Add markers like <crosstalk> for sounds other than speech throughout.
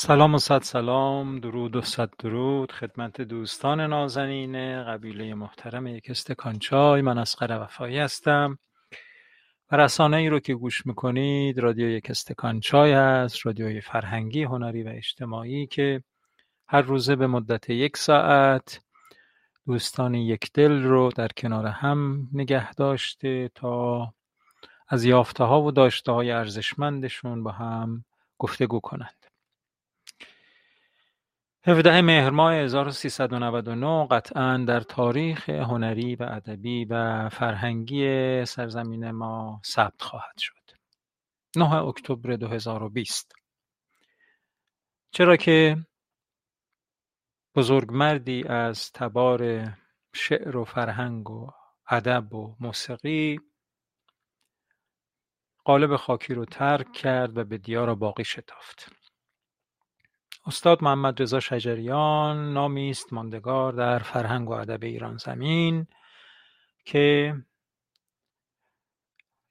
سلام و صد سلام درود و صد درود. خدمت دوستان نازنین قبیله محترم یک استکان چای من اسقر وفایی هستم. و رسانه ای رو که گوش می‌کنید رادیو یک استکان چای است رادیوی فرهنگی هنری و اجتماعی که هر روزه به مدت یک ساعت دوستان یک دل رو در کنار هم نگه داشته تا از یافته ها و داشته های ارزشمندشون با هم گفتگو کنند 17 مهر ماه 1399 قطعا در تاریخ هنری و ادبی و فرهنگی سرزمین ما ثبت خواهد شد. 9 اکتبر 2020 چرا که بزرگمردی از تبار شعر و فرهنگ و ادب و موسیقی قالب خاکی رو ترک کرد و به دیار باقی شتافت. استاد محمد رضا شجریان نامی است ماندگار در فرهنگ و ادب ایران زمین که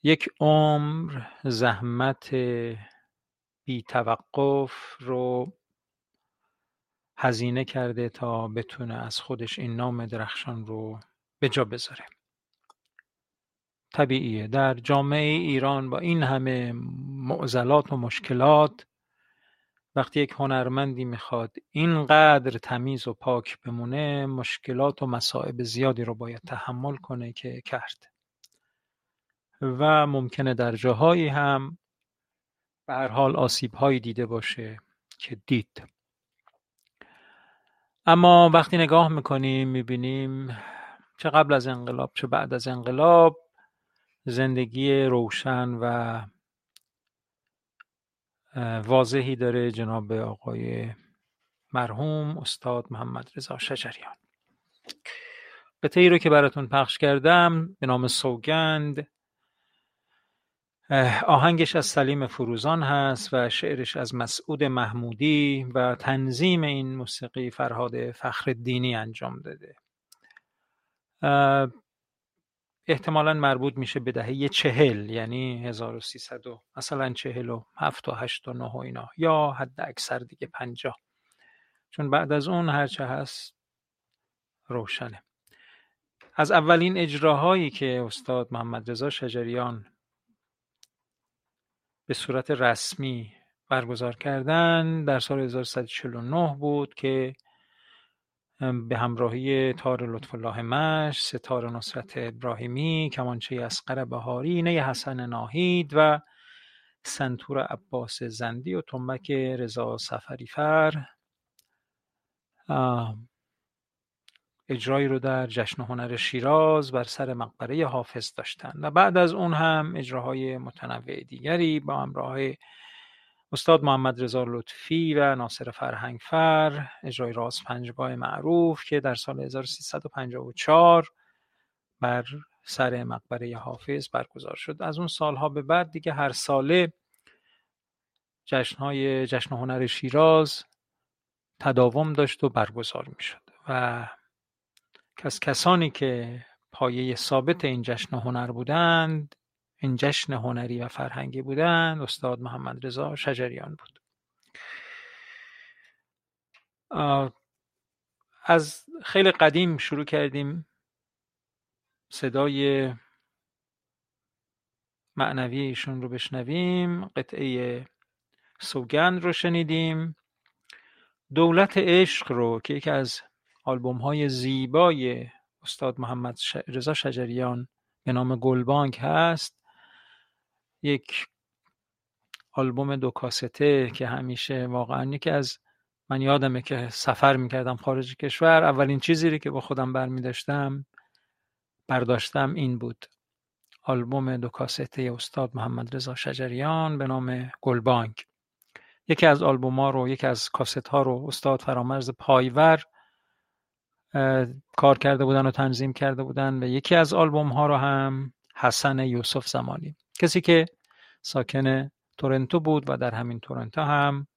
یک عمر زحمت بی توقف رو هزینه کرده تا بتونه از خودش این نام درخشان رو به جا بذاره. طبیعیه. در جامعه ایران با این همه معضلات و مشکلات وقتی یک هنرمندی می‌خواد اینقدر تمیز و پاک بمونه مشکلات و مصائب زیادی رو باید تحمل کنه که کرد. و ممکنه در جاهایی هم به هر حال آسیب هایی دیده باشه که دید. اما وقتی نگاه می‌کنیم می‌بینیم چه قبل از انقلاب چه بعد از انقلاب زندگی روشن و واضحی داره جناب آقای مرحوم استاد محمد رضا شجریان. قطعی رو که براتون پخش کردم به نام سوگند آهنگش از سلیم فروزان هست و شعرش از مسعود محمودی و تنظیم این موسیقی فرهاد فخر دینی انجام داده. احتمالا مربوط میشه به دهه چهل یعنی 1300 و مثلا چهل و هفت و هشت و نه و اینا یا حد اکثر دیگه پنجاه. چون بعد از اون هرچه هست روشنه. از اولین اجراهایی که استاد محمد رضا شجریان به صورت رسمی برگزار کردن در سال 1349 بود که به همراهی تار لطف الله مش، ستار نصرت ابراهیمی، کمانچه اسقر بهاری، نی حسن ناهید و سنتور عباس زندی و تنبک رضا سفری فر اجرایی رو در جشن هنر شیراز بر سر مقبره حافظ داشتند و بعد از اون هم اجراهای متنوع دیگری با همراه استاد محمد رضا لطفی و ناصر فرهنگ فر اجرای راز پنجگاه معروف که در سال 1354 بر سر مقبره حافظ برگزار شد. از اون سالها به بعد دیگه هر ساله جشنهای جشن هنر شیراز تداوم داشت و برگزار می شد و کس کسانی که پایه ثابت این جشن هنر بودند این جشن هنری و فرهنگی بودند استاد محمد رضا شجریان بود. از خیلی قدیم شروع کردیم صدای معنوی ایشون رو بشنویم قطعه سوگند رو شنیدیم. دولت عشق رو که یکی از آلبوم های زیبای استاد محمد رضا شجریان به نام گلبانک هست یک آلبوم دو کاسته که همیشه واقعا یکی از من یادمه که سفر می‌کردم خارج کشور. اولین چیزی که با خودم برمی داشتم برداشتم این بود. آلبوم دو کاسته استاد محمد رضا شجریان به نام گلبانک یکی از آلبوم ها رو یکی از کاست ها رو استاد فرامرز پایور کار کرده بودن و تنظیم کرده بودن و یکی از آلبوم ها رو هم حسن یوسف زمانی. کسی که ساکن تورنتو بود و در همین تورنتو هم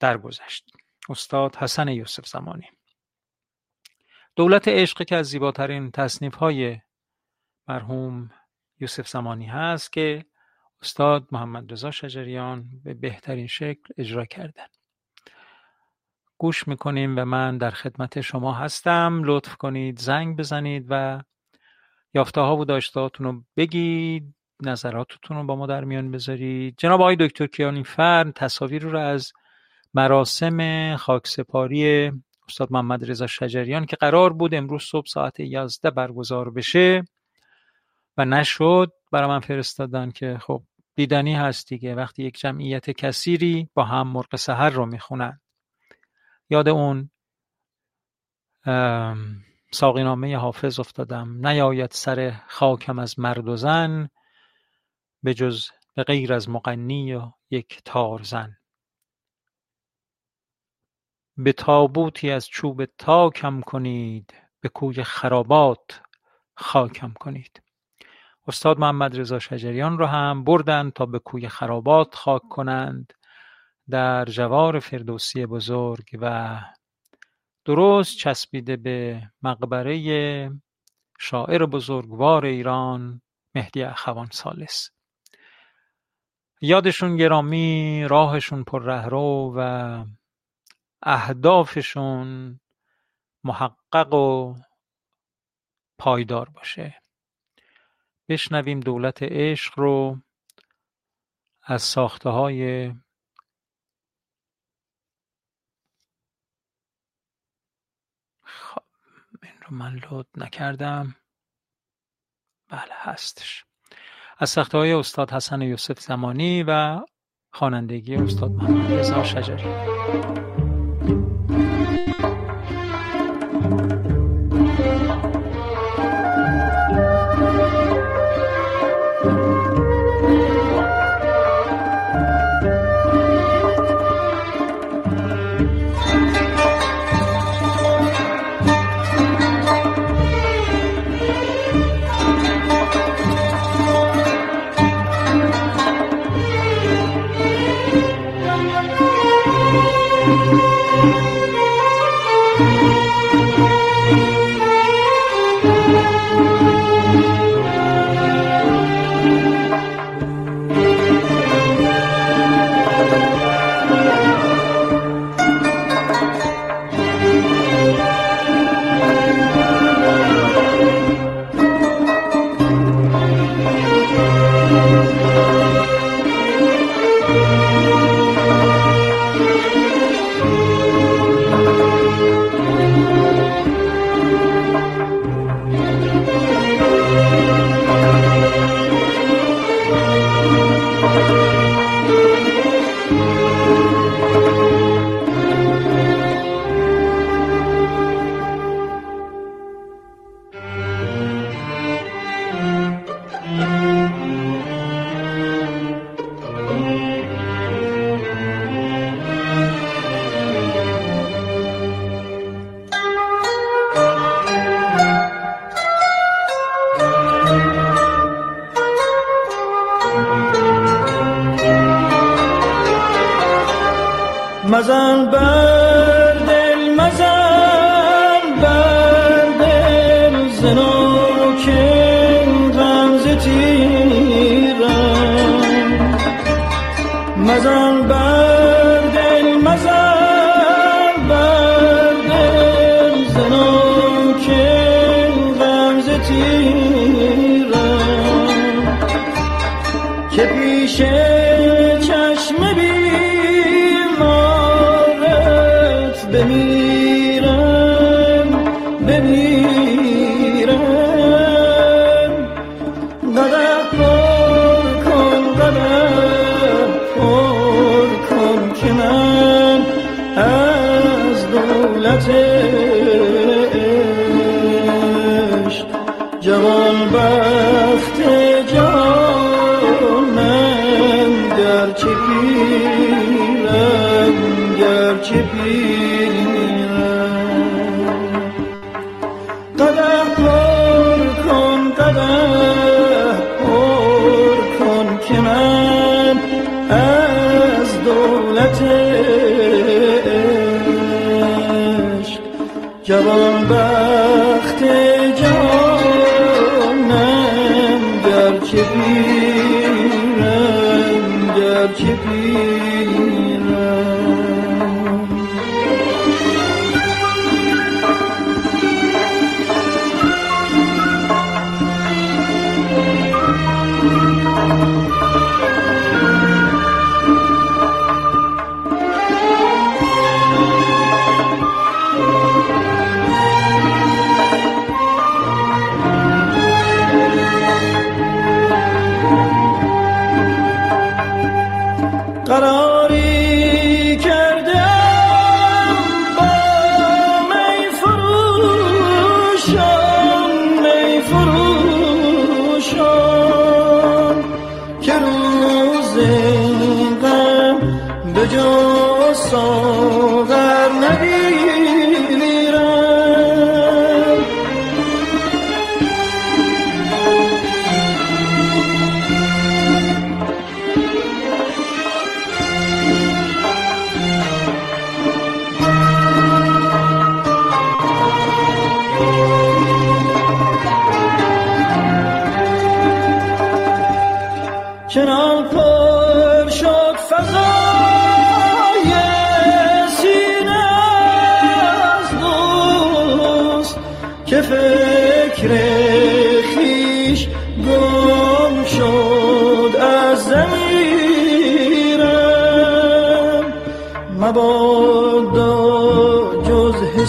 درگذشت. استاد حسن یوسف زمانی. دولت عشق که از زیباترین تصنیف های مرحوم یوسف زمانی هست که استاد محمد رضا شجریان به بهترین شکل اجرا کردن گوش می‌کنیم و من در خدمت شما هستم. لطف کنید زنگ بزنید و یافته ها و داشتهاتون رو بگید. نظراتتون رو با ما در میان بذارید. جناب آقای دکتر کیانی فرن تصاویر رو از مراسم خاکسپاری استاد محمد رضا شجریان که قرار بود امروز صبح ساعت 11 برگزار بشه و نشد برای من فرستادن که خب دیدنی هست دیگه. وقتی یک جمعیت کثیری با هم مرغ سحر رو می‌خونن. یاد اون ساقینامه حافظ افتادم. نیاید سر خاکم از مرد و زن. به جز به غیر از مغنی و یک تارزن به تابوتی از چوب تاکم کنید به کوی خرابات خاکم کنید. استاد محمد رضا شجریان رو هم بردند تا به کوی خرابات خاک کنند در جوار فردوسی بزرگ و درست چسبیده به مقبره شاعر بزرگوار ایران مهدی اخوان سالس یادشون گرامی راهشون پر رهرو و اهدافشون محقق و پایدار باشه. بشنویم دولت عشق رو از ساخته های خب این رو من لود نکردم. بله هستش. از ساخته های استاد حسن یوسف زمانی و خوانندگی استاد محمد رضا شجری.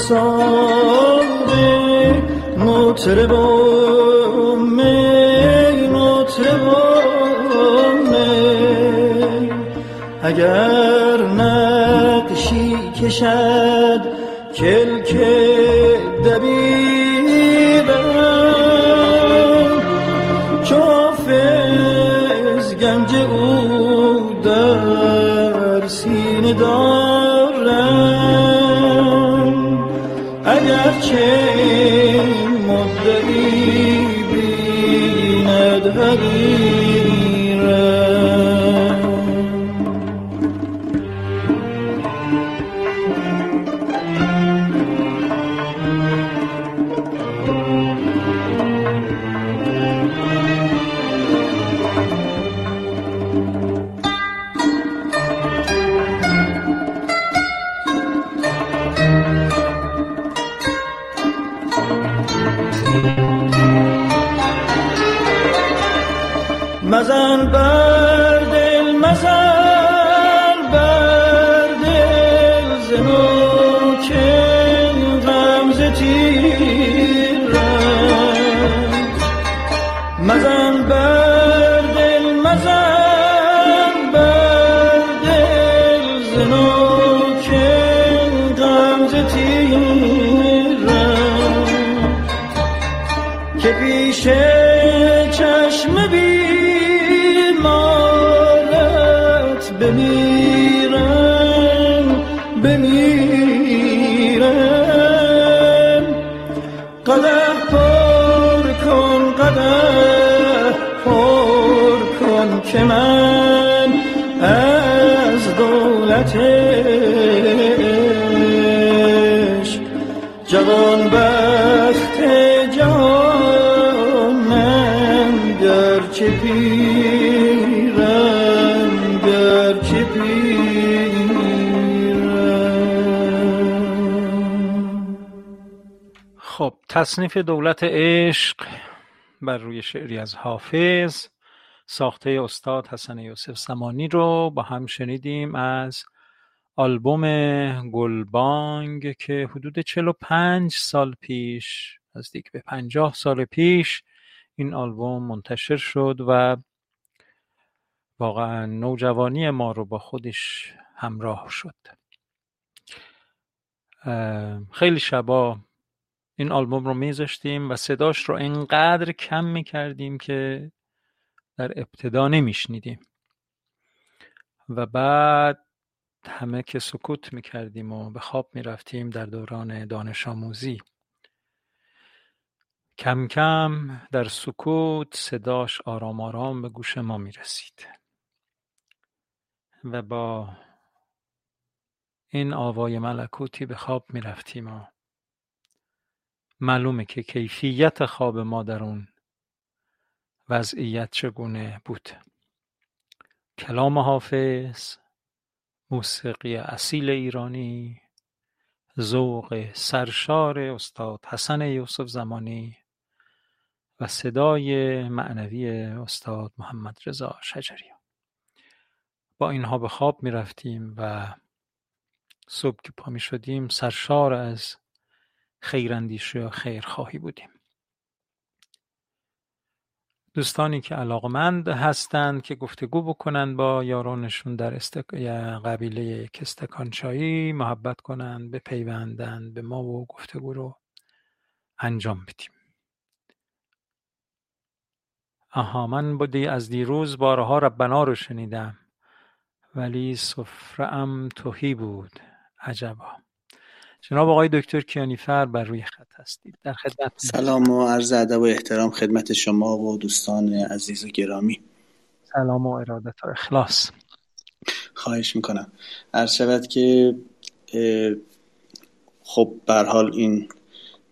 جز حساب مطرب و می. مطرب اگر نقشی کشد کلک دبیرم. چافز گنج او در سینه دارم اگر چه مدعی که من از دولتش جوان بخت جانم گرچه پیرم. خب تصنیف دولت عشق بر روی شعری از حافظ. ساخته استاد حسن یوسف زمانی رو با هم شنیدیم از آلبوم گلبانگ که حدود 45 سال پیش نزدیک به 50 سال پیش این آلبوم منتشر شد و واقعا نوجوانی ما رو با خودش همراه شد. خیلی شبا این آلبوم رو میذاشتیم و صداش رو انقدر کم می‌کردیم که در ابتدا نمیشنیدیم. و بعد همه که سکوت می‌کردیم و به خواب می‌رفتیم در دوران دانش آموزی. کم کم در سکوت صداش آرام آرام به گوش ما می‌رسید. و با این آوای ملکوتی به خواب می‌رفتیم و معلومه که کیفیت خواب ما در اون وضعیت چگونه بود؟ کلام حافظ موسیقی اصیل ایرانی ذوق سرشار استاد حسن یوسف زمانی و صدای معنوی استاد محمد رضا شجری با اینها به خواب می رفتیم و صبح که پا می شدیم سرشار از خیراندیشی و خیرخواهی بودیم. دوستانی که علاقمند هستند که گفتگو بکنند با یارانشون در استک... قبیله کستکانچایی محبت کنند بپیوندند به ما و گفتگو رو انجام بدیم. آها من بودی از دیروز بارها ربنا رو شنیدم ولی ام توهی بود. عجبا. جناب آقای دکتر کیانیفر بر روی خط هستید. در خدمت سلام و عرض ادب و احترام خدمت شما و دوستان عزیز و گرامی. سلام و ارادت و اخلاص. خواهش می‌کنم. عرض شود که خب بر حال این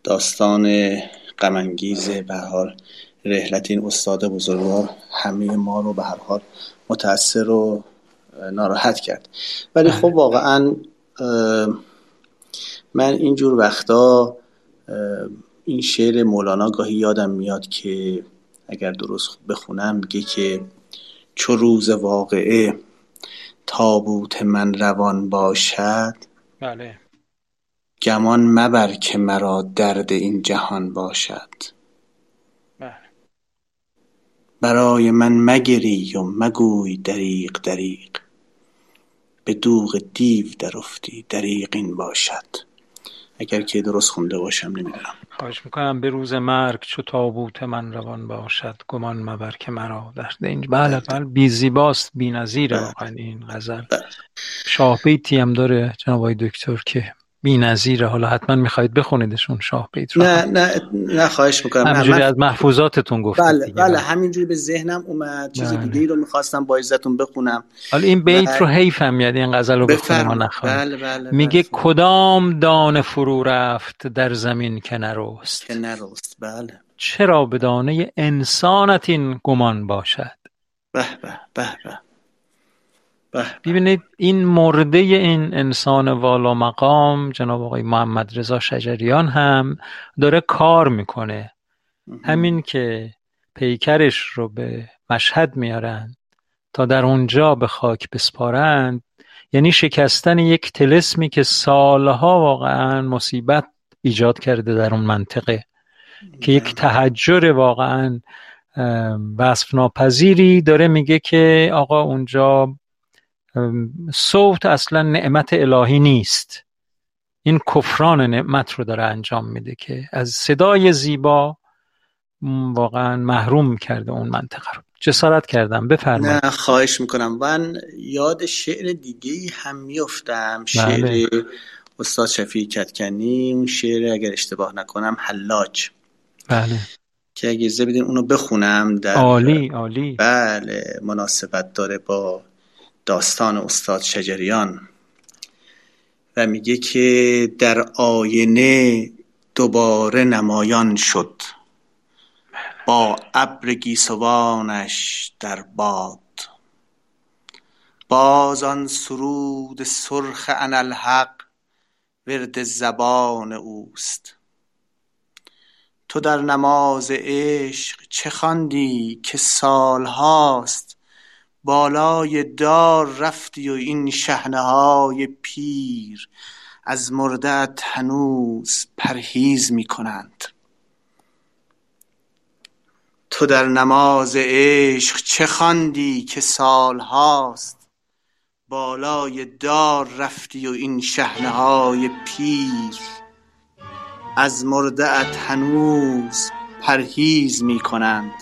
داستان غمانگیز به حال رحلت این استاد بزرگوار همه ما رو به هر حال متاثر و ناراحت کرد. ولی خب بله. واقعا من اینجور وقتا این شعر مولانا گاهی یادم میاد که اگر درست بخونم میگه که چو روز واقعه تابوت من روان باشد بله. گمان مبر که مرا درد این جهان باشد. بله. برای من مگری و مگوی دریق دریق به دوغ دیو درفتی دریق این باشد. اگر که درست خونده باشم نمی‌دونم. خواهش می‌کنم به روز مرگ چو تابوت من روان باشد گمان مبر که مرا درد این بله بله. بی زیباست بی نظیره بله. واقعا این غزل. بله. شاه بیتی هم داره جناب دکتر که بی نظیره حالا حتما می‌خواید بخونیدشون شاه بیت رو. نه نه نه خواهش می‌کنم. همینجوری از محفوظاتتون گفتید بله دیگه. بله همینجوری به ذهنم اومد. چیز بله. دیگه ای رو می‌خواستم با عزتون بخونم. حالا این بیت بله. رو حیفم میاد این غزل رو و بفرمایید. نخواهیم بله بله میگه بله. کدام دانه فرو رفت در زمین که نرست؟ که نرست بله. چرا به دانه انسانت این گمان باشد؟ به به به به. ببینید این مرده این انسان والا مقام جناب آقای محمد رضا شجریان هم داره کار می‌کنه. همین که پیکرش رو به مشهد میارن تا در اونجا به خاک بسپارند یعنی شکستن یک تلسمی که سالها واقعا مصیبت ایجاد کرده در اون منطقه. که یک تحجر واقعا وصف ناپذیری داره میگه که آقا اونجا صوت اصلا نعمت الهی نیست. این کفران نعمت رو داره انجام میده که از صدای زیبا واقعا محروم کرده اون منطقه رو. جسارت کردم. بفرمایید. نه خواهش می‌کنم. من یاد شعر دیگه ای هم میفتم شعر بله. استاد شفیع کتکنی. اون شعر اگر اشتباه نکنم حلاج. بله. که اگه اجازه بدین اونو بخونم در عالی عالی. بله مناسبت داره با داستان استاد شجریان و میگه که در آینه دوباره نمایان شد. با ابر گیسوانش در باد. باز آن سرود سرخ انالحق ورد زبان اوست. تو در نماز عشق چه خواندی که سالهاست بالای دار رفتی و این شحنه های پیر از مردت هنوز پرهیز می کنند تو در نماز عشق چه خواندی که سالهاست؟ بالای دار رفتی و این شحنه های پیر از مردهات هنوز پرهیز می کنند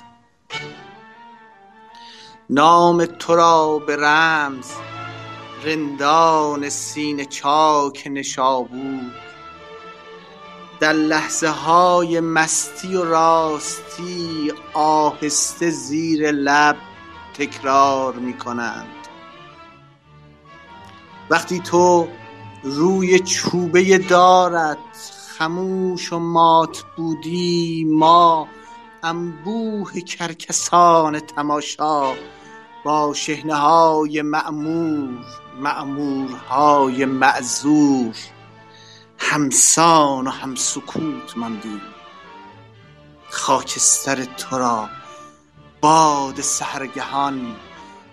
نام تو را به رمز رندان سینه چاک نشابور. در لحظه های مستی و راستی آهسته زیر لب تکرار می کنند. وقتی تو روی چوبه دارت خموش و مات بودی ما انبوه کرکسان تماشا با شهنه های معمور معمورهای معذور. همسان و هم سکوت ماندیم. خاکستر تو را باد سهرگهان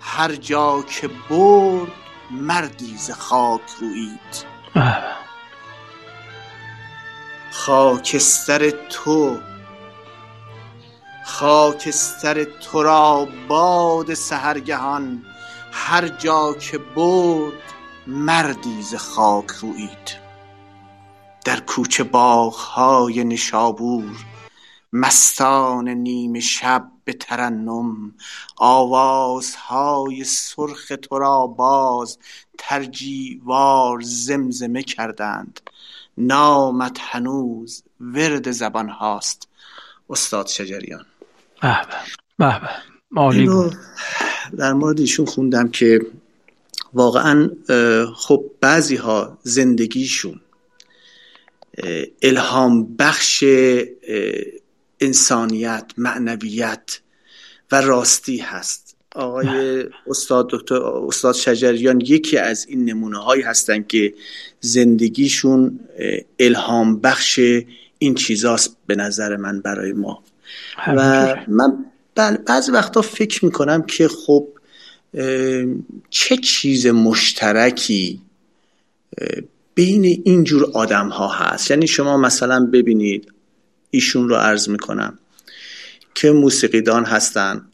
هر جا که برد مردی ز خاک رویید. خاکستر تو خاکستر تو را باد سهرگهان هر جا که برد مردی ز خاک رویید در کوچه باغهای نشابور مستان نیمه شب به ترنم آوازهای سرخ تو را باز ترجیوار زمزمه کردند. نامت هنوز ورد زبان هاست. استاد شجریان. به به در مورد ایشون خوندم که واقعا خب بعضی ها زندگیشون الهام بخش انسانیت معنویت و راستی هست. آقای استاد دکتر استاد شجریان یکی از این نمونه هایی هستند که زندگیشون الهام بخش این چیزاست به نظر من برای ما. و من بعضی وقتا فکر می‌کنم که خب چه چیز مشترکی بین اینجور آدم ها هست. یعنی شما مثلا ببینید ایشون رو عرض می‌کنم که موسیقیدان هستن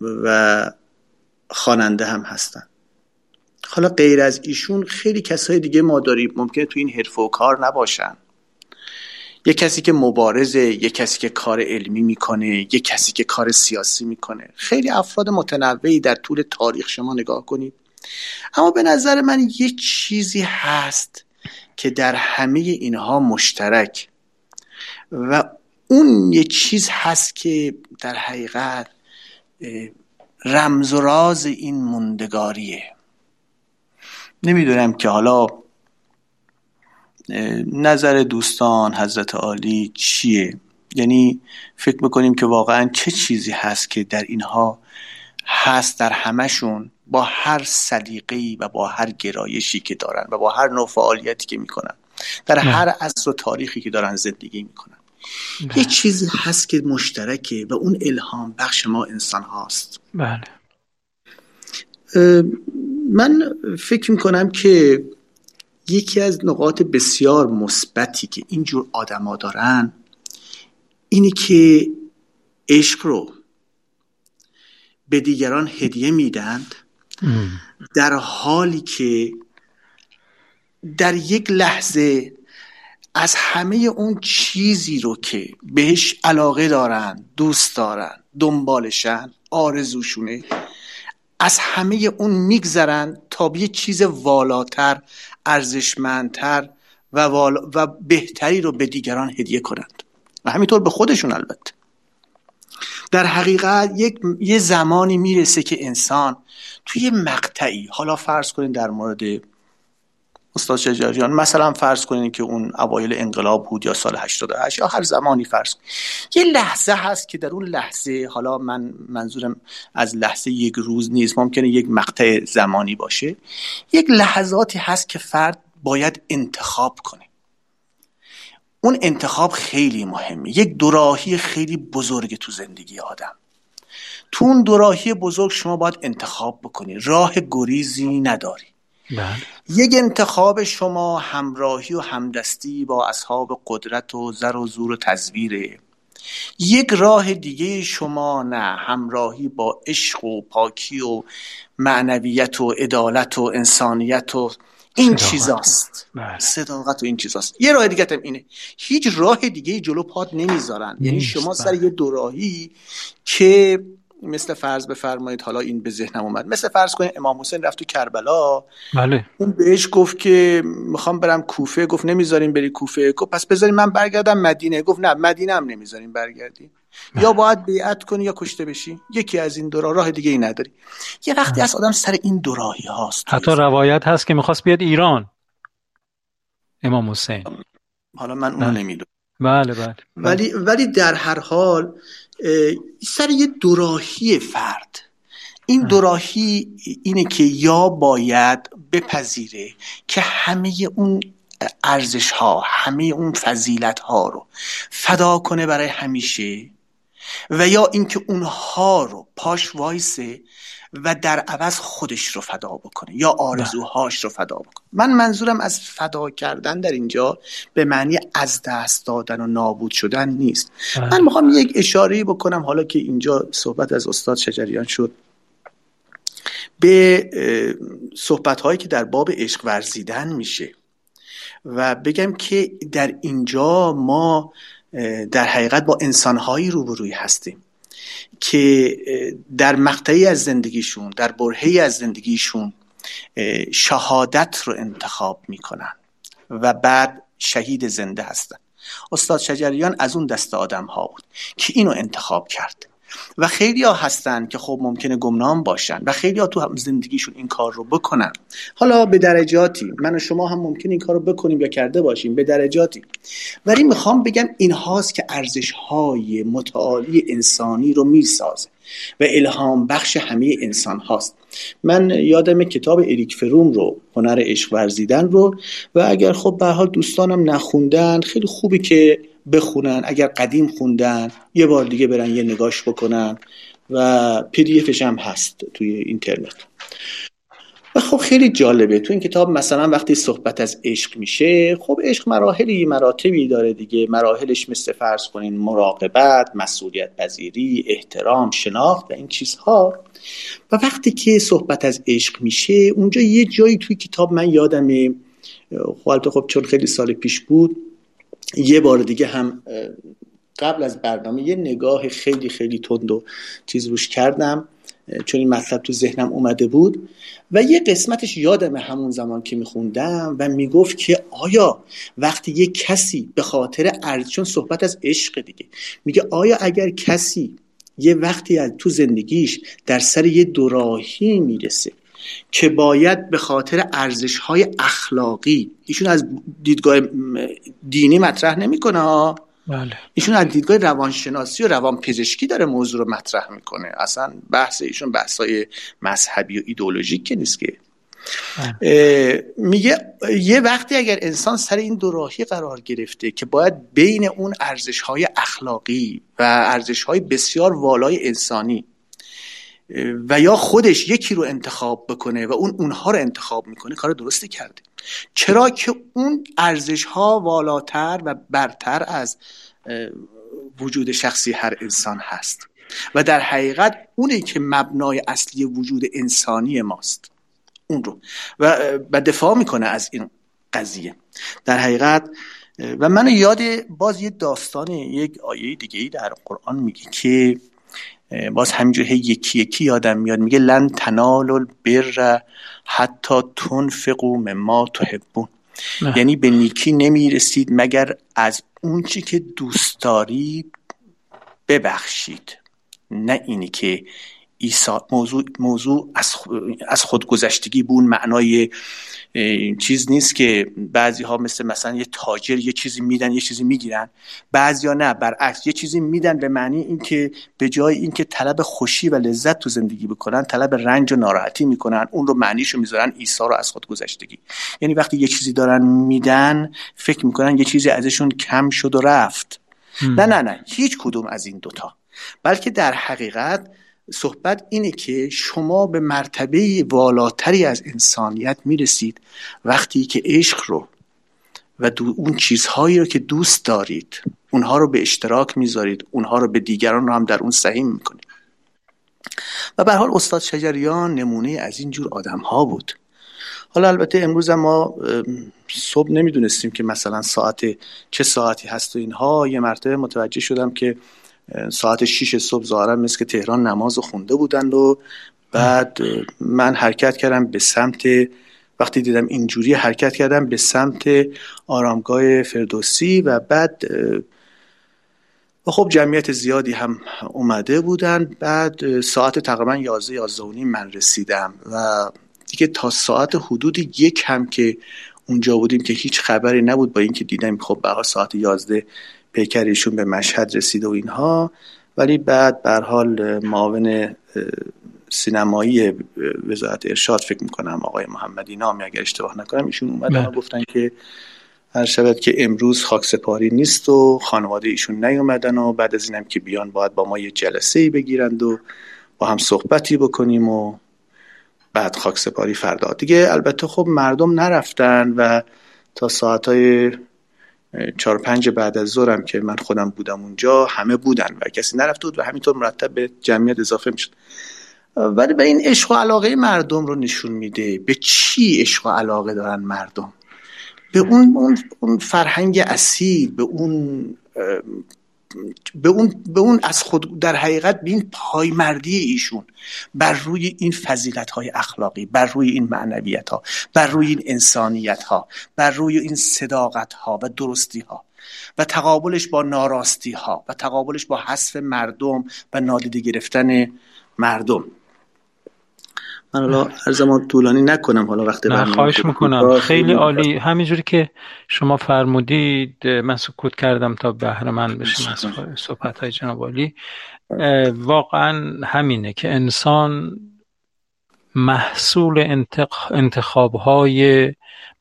و خواننده هم هستن. حالا غیر از ایشون خیلی کسای دیگه ما داریم. ممکنه تو این حرف و کار نباشن. یه کسی که مبارزه یه کسی که کار علمی می‌کنه یه کسی که کار سیاسی می‌کنه. خیلی افراد متنوعی در طول تاریخ شما نگاه کنید. اما به نظر من یه چیزی هست که در همه اینها مشترک. و اون یه چیز هست که در حقیقت رمز و راز این موندگاریه. نمی‌دونم که حالا نظر دوستان حضرت عالی چیه؟ یعنی فکر می‌کنیم که واقعا چه چیزی هست که در اینها هست در همشون با هر سلیقه‌ای و با هر گرایشی که دارن و با هر نوع فعالیتی که می‌کنن. در هر عصر و تاریخی که دارن زندگی می‌کنن. بله. یه چیزی هست که مشترکه و اون الهام بخش ما انسان هاست بله من فکر می‌کنم که یکی از نقاط بسیار مثبتی که اینجور آدما دارن اینی که عشق رو به دیگران هدیه میدند در حالی که در یک لحظه از همه اون چیزی رو که بهش علاقه دارن دوست دارن دنبالشن آرزوشونه از همه اون میگذرن تا به یه چیز والاتر ارزشمندتر و, و بهتری رو به دیگران هدیه کنند. و همینطور به خودشون البته. در حقیقت یک یه زمانی می‌رسه که انسان توی مقطعی حالا فرض کنید در مورد استاد شجریان مثلا فرض کنید که اون اوایل انقلاب بود یا سال 88 یا هر زمانی فرض کنید یه لحظه هست که در اون لحظه حالا من منظورم از لحظه یک روز نیست ممکنه یک مقطع زمانی باشه. یک لحظاتی هست که فرد باید انتخاب کنه. اون انتخاب خیلی مهمه. یک دوراهی خیلی بزرگ تو زندگی آدم. تو اون دوراهی بزرگ شما باید انتخاب بکنی. راه گریزی نداری. بله. یک انتخاب شما همراهی و همدستی با اصحاب قدرت و زر و زور و تزویره. یک راه دیگه شما نه همراهی با عشق و پاکی و معنویت و عدالت و انسانیت و این چیزاست. بله. صداقت و این چیزاست. یه راه دیگه هم اینه. هیچ راه دیگه جلو پاد نمی‌ذارن. یعنی شما سر یه دوراهی که مثل فرض بفرمایید حالا این به ذهنم اومد. مثل فرض کنید امام حسین رفت تو کربلا. بله. اون بهش گفت که می‌خوام برم کوفه. گفت نمی‌ذاریم بری کوفه. گفت پس بذاریم من برگردم مدینه. گفت نه مدینه هم نمی‌ذاریم برگردی یا باید بیعت کنی یا کشته بشی. یکی از این دو راه دیگه ای نداری. یه وقتی از آدم سر این دو راهی هاست. حتی روایت هست که می‌خواست بیاد ایران. امام حسین. حالا من اونو نمی‌دونم. بله بله. ولی ولی در هر حال سر یه دوراهی فرد. این دوراهی اینه که یا باید بپذیره که همه اون ارزش ها همه اون فضیلت ها رو فدا کنه برای همیشه و یا اینکه اونها رو پاش وایسه و در عوض خودش رو فدا بکنه یا آرزوهاش رو فدا بکنه. من منظورم از فدا کردن در اینجا به معنی از دست دادن و نابود شدن نیست. بله. من می‌خوام یک اشاره بکنم حالا که اینجا صحبت از استاد شجریان شد. به صحبت هایی که در باب عشق ورزیدن میشه و بگم که در اینجا ما در حقیقت با انسانهایی روبروی هستیم. که در مقطعی از زندگیشون در برهی از زندگیشون شهادت رو انتخاب می‌کنن و بعد شهید زنده هستن. استاد شجریان از اون دست آدم ها بود که اینو انتخاب کرد. و خیلی ها هستن که خب ممکنه گمنام باشن و خیلی ها تو زندگیشون این کار رو بکنن. حالا به درجاتی من و شما هم ممکن این کار رو بکنیم یا کرده باشیم به درجاتی. ولی می‌خوام بگم این هاست که ارزش های متعالی انسانی رو می‌سازه و الهام بخش همه انسان هاست. من یادم کتاب اریک فروم رو هنر عشق ورزیدن رو و اگر خب به حال دوستانم نخوندن خیلی خوبی که بخونن اگر قدیم خوندن یه بار دیگه برن یه نگاش بکنن و پی هم هست توی اینترنت. و خب خیلی جالبه. تو این کتاب مثلا وقتی صحبت از عشق میشه خب عشق مراحلی مراتبی داره دیگه. مراحلش مثل فرض کنین مراقبت مسئولیت پذیری احترام شناخت و این چیزها. و وقتی که صحبت از عشق میشه اونجا یه جایی توی کتاب من یادمه. خب خب چون خیلی سال پیش بود یه بار دیگه هم قبل از برنامه یه نگاه خیلی خیلی تند و چیز روش کردم چون این مطلب تو ذهنم اومده بود و یه قسمتش یادم همون زمان که میخوندم و می‌گفت که آیا وقتی یه کسی به خاطر ارز چون صحبت از عشق دیگه میگه آیا اگر کسی یه وقتی تو زندگیش در سر یه دوراهی می‌رسه که باید به خاطر ارزش های اخلاقی ایشون از دیدگاه دینی مطرح نمی‌کنه بله. ایشون از دیدگاه روانشناسی و روانپزشکی داره موضوع رو مطرح می‌کنه اصلا بحث ایشون بحثای مذهبی و ایدولوژیک که نیست که بله. میگه یه وقتی اگر انسان سر این دوراهی قرار گرفته که باید بین اون ارزش های اخلاقی و ارزش های بسیار والای انسانی و یا خودش یکی رو انتخاب بکنه و اون اونها رو انتخاب می‌کنه کار درستی کرده. چرا که اون ارزش ها والاتر و برتر از وجود شخصی هر انسان هست. و در حقیقت اونی که مبنای اصلی وجود انسانی ماست. اون رو. و دفاع می‌کنه از این قضیه. در حقیقت و من یاد باز یه داستان یک آیه دیگه ای در قرآن میگه که باز همینجور یکی یکی یادم میاد. میگه لن تنال البر حتی تنفقوا مما تحبون. یعنی به نیکی نمی‌رسید مگر از اون چی که دوست دارید ببخشید. نه اینی که ایسا موضوع, موضوع از, خودگذشتگی بون معنای چیز نیست که بعضی ها مثل مثلا یه تاجر یه چیزی میدن یه چیزی می‌گیرن. بعضی ها نه برعکس یه چیزی میدن به معنی اینکه به جای اینکه طلب خوشی و لذت تو زندگی بکنن طلب رنج و ناراحتی می‌کنن. اون رو معنیشو می‌ذارن ایسا رو از خود گذشتگی یعنی وقتی یه چیزی دارن میدن فکر می‌کنن یه چیزی ازشون کم شد و رفت. نه نه نه. هیچ کدوم از این دوتا. بلکه در حقیقت صحبت اینه که شما به مرتبه والاتری از انسانیت می‌رسید وقتی که عشق رو و اون چیزهایی رو که دوست دارید اونها رو به اشتراک می‌ذارید اونها رو به دیگران رو هم در اون سهیم می‌کنید. و به حال استاد شجریان نمونه از این جور آدم ها بود. حالا البته امروز ما صبح نمی‌دونستیم که مثلا ساعت چه ساعتی هست و اینها. یه مرتبه متوجه شدم که ساعت 6 صبح ظاهرا مثل که تهران نماز خونده بودند و بعد من حرکت کردم به سمت وقتی دیدم اینجوری حرکت کردم به سمت آرامگاه فردوسی و بعد و خب جمعیت زیادی هم اومده بودن بعد ساعت تقریبا 11 11 من رسیدم و دیگه تا ساعت حدود یک هم که اونجا بودیم که هیچ خبری نبود با اینکه دیدم خب به ساعت 11 پیکر ایشون به مشهد رسیده و اینها ولی بعد بر حال معاون سینمایی وزارت ارشاد فکر می‌کنم آقای محمدی نامی اگر اشتباه نکنم ایشون اومدن و بله. گفتن که هر شود که امروز خاک سپاری نیست و خانواده ایشون نیومدن و بعد از اینم که بیان باید با ما یه جلسه ای بگیرند و با هم صحبتی بکنیم و بعد خاک سپاری فردا دیگه البته خب مردم نرفتن و تا ساعتهای چهار پنج بعد از ظهرم که من خودم بودم اونجا همه بودن و کسی نرفته بود و همینطور مرتب به جمعیت اضافه می‌شد. ولی به این عشق و علاقه مردم رو نشون میده. به چی عشق و علاقه دارن مردم؟ به اون, اون, اون فرهنگ اصیل به اون به اون, به اون از خود در حقیقت به این پایمردی ایشون بر روی این فضیلت های اخلاقی بر روی این معنویت ها بر روی این انسانیت ها بر روی این صداقت ها و درستی ها و تقابلش با ناراستی ها و تقابلش با حذف مردم و نادیده گرفتن مردم. من حالا هر زمان طولانی نکنم حالا وقتی نه خواهش می‌کنم. خیلی عالی. همینجوری که شما فرمودید من سکوت کردم تا بهره من بشیم از صحبت های جناب عالی. واقعا همینه که انسان محصول انتخاب های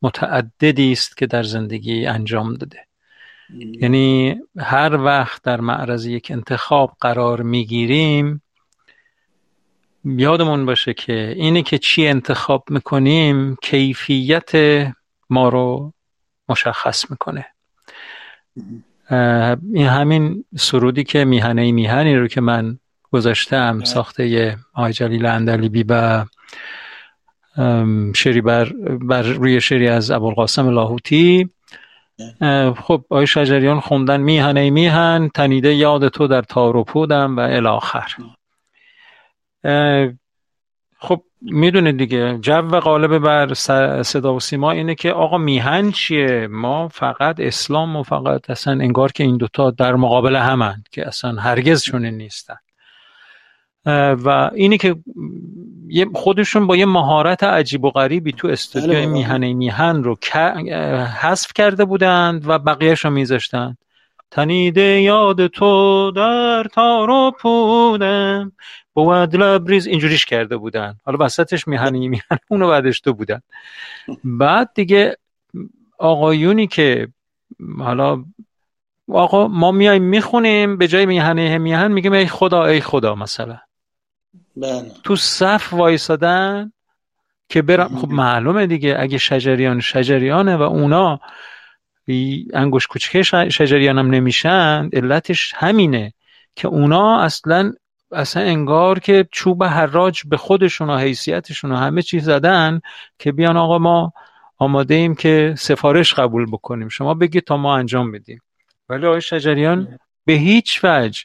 متعددی است که در زندگی انجام داده. یعنی هر وقت در معرض یک انتخاب قرار می‌گیریم یادمون باشه که اینه که چی انتخاب می‌کنیم کیفیت ما رو مشخص می‌کنه. این همین سرودی که میهنه میهنی رو که من گذاشتم بله. ساخته آقای جلیل اندلیبی و شری بر, بر روی شری از ابوالقاسم لاهوتی. بله. خب آقای شجریان خوندن میهنه میهن تنیده یاد تو در تار پودم و الاخر خب می‌دونید دیگه جو غالب بر صدا و سیما اینه که آقا میهن چیه؟ ما فقط اسلام و فقط اصلا انگار که این دوتا در مقابل همن که اصلا هرگز چنین نیستن. و اینی که خودشون با یه مهارت عجیب و غریبی تو استودیوی بله میهنه میهن رو حذف کرده بودند و بقیهش رو میذاشتن تنیده یاد تو در تارو پودم بود لبریز اینجوریش کرده بودن. حالا وسطش میهنی میهن اونو بعدش تو بودن. بعد دیگه آقایونی که حالا آقا ما میایم می‌خونیم به جای میهنه میهن میگیم ای خدا ای خدا مثلا. بله. تو صف وایسادن که برم. خب معلومه دیگه اگه شجریان شجریانه و اونا انگوش کوچکه شجریان هم نمیشن علتش همینه که اونا اصلا اصلا انگار که چوب حراج به خودشون و حیثیتشون و همه چیز زدن که بیان آقا ما آماده ایم که سفارش قبول بکنیم. شما بگید تا ما انجام بدیم. ولی آقای شجریان به هیچ وجه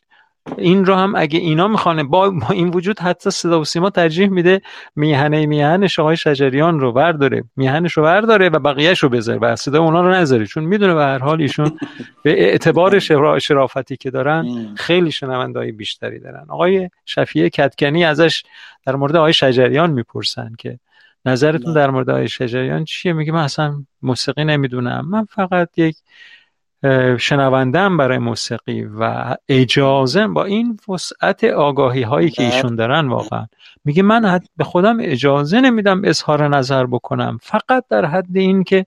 این رو هم اگه اینا می‌خوانه با, این وجود حتی صدا و سیما ترجیح میده میهنه میهنش آقای شجریان رو برداره. میهنش رو برداره و بقیهش رو بذاره و صدا اونا رو نذاره. چون می‌دونه به هر حال ایشون به اعتبار شرافتی که دارن خیلی شنوندهای بیشتری دارن. آقای شفیه کتکنی ازش در مورد آقای شجریان می‌پرسن که نظرتون در مورد آقای شجریان چیه؟ میگه من اصلا موسیقی نمی‌دونم. من فقط یک شنوندم برای موسیقی و اجازه با این وسعت آگاهی هایی که ایشون دارن واقعا. میگه من به خودم اجازه نمیدم اظهار نظر بکنم. فقط در حد این که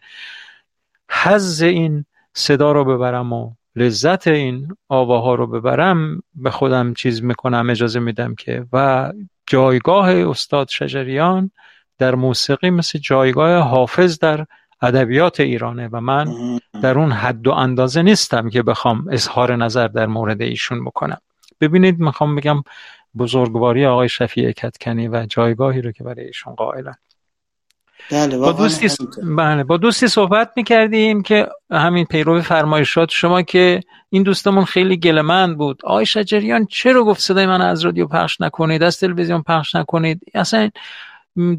حز این صدا رو ببرم و لذت این آواها رو ببرم به خودم چیز می‌کنم اجازه میدم که. و جایگاه استاد شجریان در موسیقی مثل جایگاه حافظ در ادبیات ایرانه و من در اون حد و اندازه نیستم که بخوام اظهار نظر در مورد ایشون بکنم. ببینید می‌خوام بگم بزرگواری آقای شفیع کتکنی و جایگاهی رو که برای ایشون قائلن. بله با دوستی بله با دوستی صحبت می‌کردیم که همین پیرو فرمایشات شما که این دوستمون خیلی گلمند بود. آقای شجریان چرا گفت صدای من از رادیو پخش نکنید از تلویزیون پخش نکنید؟ اصلا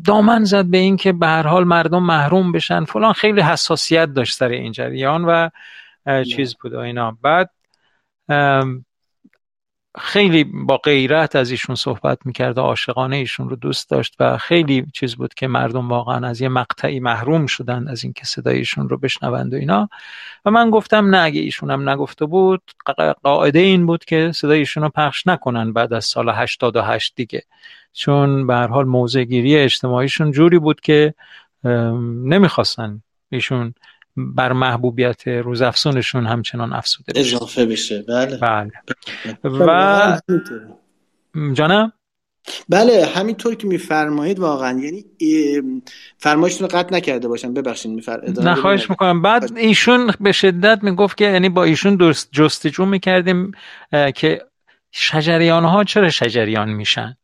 دامن زد به این که به هر حال مردم محروم بشن. فلان خیلی حساسیت داشت سر این جریان و چیز بود اینا. بعد خیلی با غیرت از ایشون صحبت می‌کرد و عاشقانه ایشون رو دوست داشت و خیلی چیز بود که مردم واقعا از یه مقطعی محروم شدن از اینکه صدای ایشون رو بشنوند و اینا. و من گفتم نه اگه ایشون هم نگفته بود قاعده این بود که صدای ایشون رو پخش نکنن بعد از سال 88 دیگه. چون به هر حال موضع گیری اجتماعیشون جوری بود که نمی‌خواستن ایشون بر محبوبیت روزافزونشون همچنان افسوده بشه. اضافه بشه. بله. بله. و جانم؟ بله همینطور که میفرمایید واقعا. یعنی فرمایشتون رو قطع نکرده باشم ببخشید میفر نه خواهش می‌کنم. بعد ایشون به شدت می‌گفت که یعنی با ایشون جستجو می‌کردیم که شجریان ها چرا شجریان میشن؟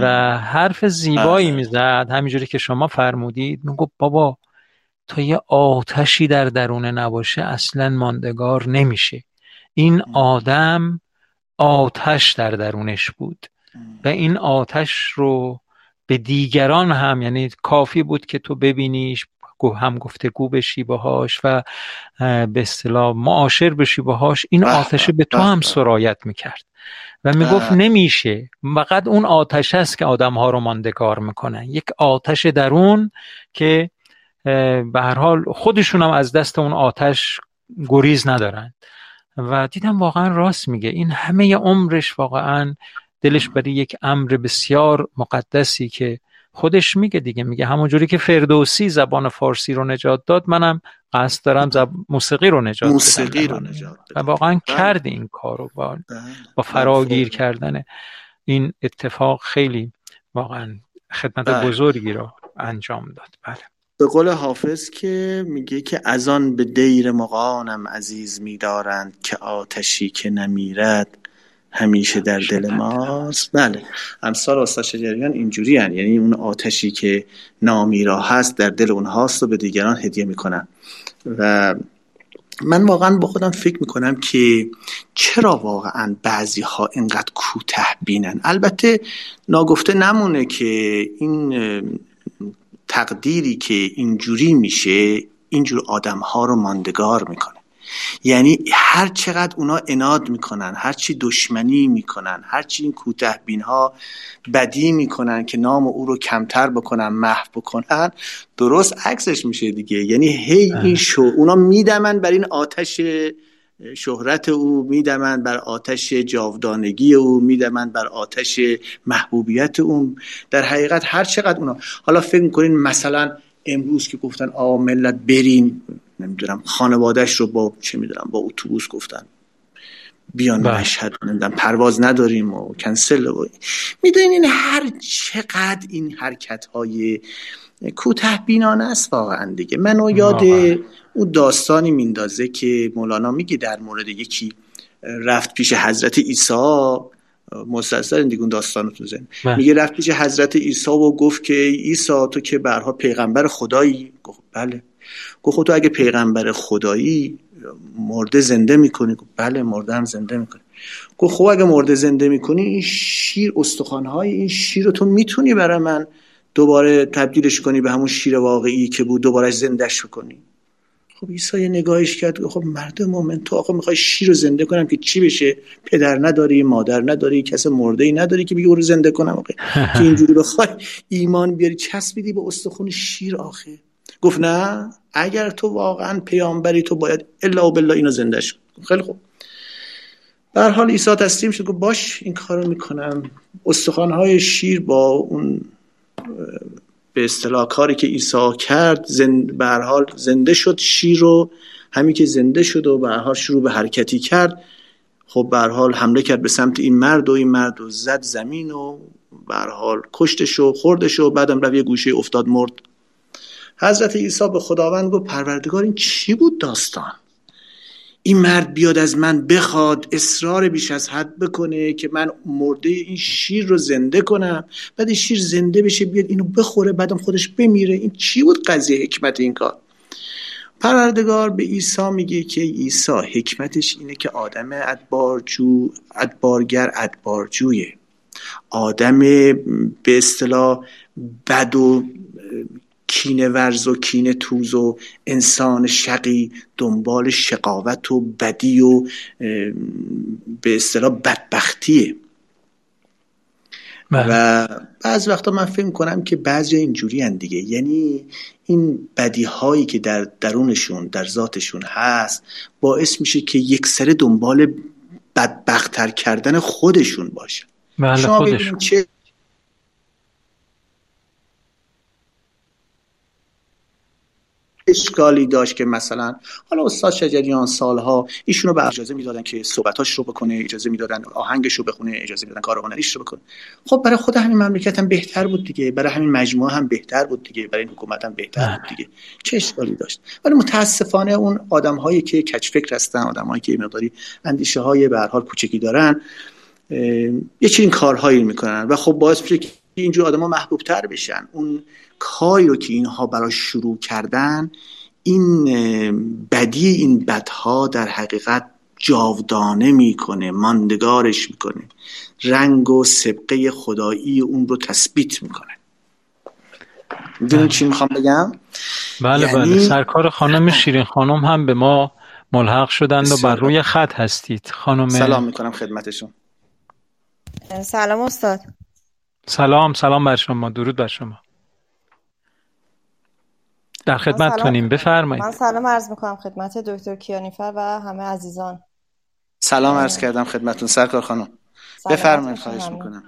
و حرف زیبایی بله. می‌زد. همینجوری که شما فرمودید می‌گفت بابا تا یه آتشی در درونه نباشه اصلا ماندگار نمیشه. این آدم آتش در درونش بود و این آتش رو به دیگران هم یعنی کافی بود که تو ببینیش هم گفتگو بشی باهاش و به اصطلاح معاشر بشی باهاش. این آتش به تو هم سرایت می‌کرد. و می‌گفت نمیشه. فقط اون آتش است که آدم ها رو ماندگار می‌کنه یک آتش درون که به هر حال خودشون هم از دست اون آتش گریز ندارن. و دیدم واقعا راست میگه. این همه عمرش واقعا دلش برای یک امر بسیار مقدسی که خودش میگه دیگه میگه همونجوری که فردوسی زبان فارسی رو نجات داد منم قصد دارم زب... موسیقی رو نجات موسیقی رو نجات و واقعا بله. کرد این کارو با, بله. با فراگیر کردن این اتفاق خیلی واقعا خدمت بله. بزرگی رو انجام داد بله به قول حافظ که میگه که از آن به دیر مقانم عزیز میدارند که آتشی که نمیرد همیشه در دل ماست. بله. امثال استاد شجریان اینجوری هن. یعنی اون آتشی که نامیرا هست در دل اونهاست و به دیگران هدیه می‌کنن. و من واقعا با خودم فکر می‌کنم که چرا واقعا بعضی ها اینقدر کوته بینن؟ البته ناگفته نمونه که این تقدیری که اینجوری میشه اینجور آدم ها رو ماندگار می‌کنه. یعنی هر چقدر اونا اناد می‌کنن هر چی دشمنی می‌کنن هر چی این کوته بین ها بدی می‌کنن که نام او رو کمتر بکنن محو بکنن درست عکسش میشه دیگه. یعنی هی این شو اونا میدمن بر این آتش شهرت او میدمن بر آتش جاودانگی او میدمن بر آتش محبوبیت او. در حقیقت هر چقدر اونا حالا فکر می‌کنین مثلا امروز که گفتن آقا ملت برین نمی‌دونم خانوادهش رو با چه می‌دونم با اتوبوس گفتن. بیان بله. مشهد نمی‌دونم پرواز نداریم و کنسل و می‌دونین این هر چقدر این حرکت های کوته بینانه است واقعا دیگه. منو یاد اون داستانی میندازه که مولانا میگه در مورد یکی رفت پیش حضرت عیسی. مسلسل دیگه اون داستان تو زن بله. میگه رفت پیش حضرت عیسی و گفت که عیسی تو که برها پیغمبر خدایی. گفت بله. گفت خب تو اگه پیغمبر خدایی مرده زنده می‌کنی؟ گفت بله مرده هم زنده می‌کنی گفت خب اگه مرده زنده می‌کنی این شیر استخوانهای این شیر رو تو می‌تونی برای من دوباره تبدیلش کنی به همون شیر واقعی که بود دوباره زندهش کنی خب عیسی نگاهش کرد خب مرد مومن تو آقا می‌خوای شیر رو زنده کنم که چی بشه؟ پدر نداری مادر نداری کس مرده ای نداری که بگی او رو زنده کنم آقا. <laughs> که اینجوری بخوای ایمان بیاری چسبیدی به استخون شیر آخه. گفت نه. اگر تو واقعا پیامبری تو باید الا و بالله اینو زنده شد خیلی خوب. در حال عیسی تسلیم شد گفت باش این کارو می‌کنم. استخوانهای شیر با اون به اصطلاح کاری که عیسی کرد زند به حال زنده شد شیر رو. همین که زنده شد و به حال شروع به حرکتی کرد. خب به حال حمله کرد به سمت این مرد و این مرد و زد زمین و به حال کشتش و خوردش و بعدم رفت یه گوشه افتاد مرد. حضرت عیسی به خداوند گفت پروردگار این چی بود داستان؟ این مرد بیاد از من بخواد اصرار بیش از حد بکنه که من مرده این شیر رو زنده کنم بعد این شیر زنده بشه بیاد اینو بخوره بعدم خودش بمیره. این چی بود قضیه حکمت این کار؟ پروردگار به عیسی میگه که عیسی حکمتش اینه که آدم ادبارجو ادبارگر ادبارجویه. آدم به اصطلاح بد و کینه ورز و کینه توز و انسان شقی دنبال شقاوت و بدی و به اصطلاح بدبختیه بله. و بعض وقتا من فکر کنم که بعضی اینجوری هن دیگه یعنی این بدی هایی که در درونشون در ذاتشون هست باعث میشه که یک سر دنبال بدبختتر کردن خودشون باشه بله شما خودشون. چه اشکالی داشت که مثلا حالا استاد شجریان سالها ایشونو به اجازه می‌دادن که صحبتاش رو بکنه اجازه می‌دادن آهنگش رو بخونه اجازه می‌دادن کار هنریش رو بکنه. خب برای خود همین مملکت هم بهتر بود دیگه برای همین مجموعه هم بهتر بود دیگه برای این حکومت هم بهتر بود دیگه. چه اشکالی داشت؟ ولی متاسفانه اون آدم هایی که کچ فکر هستن آدم هایی که مقداری اندیشه های به هر حال کوچکی دارن یه چنین کارهایی می‌کنن و خب باعث میشه که اینجور آدم ها محبوب تر بشن. اون کاری رو که اینها براش شروع کردن این بدی این بدها در حقیقت جاودانه می‌کنه ماندگارش می‌کنه. رنگ و سبقه خدایی اون رو تثبیت می‌کنه. می‌دونین چی می‌خوام بگم؟ بله یعنی- بله. سرکار خانم شیرین خانم هم به ما ملحق شدند و بر روی خط هستید. خانم سلام می‌کنم خدمتشون سلام استاد. سلام سلام بر شما درود بر شما. در خدمت سلام. کنیم بفرمایید. من سلام عرض می‌کنم خدمت دکتر کیانیفر و همه عزیزان. سلام عرض کردم خدمتون سرکار خانم. بفرمایید خواهش. می‌کنم.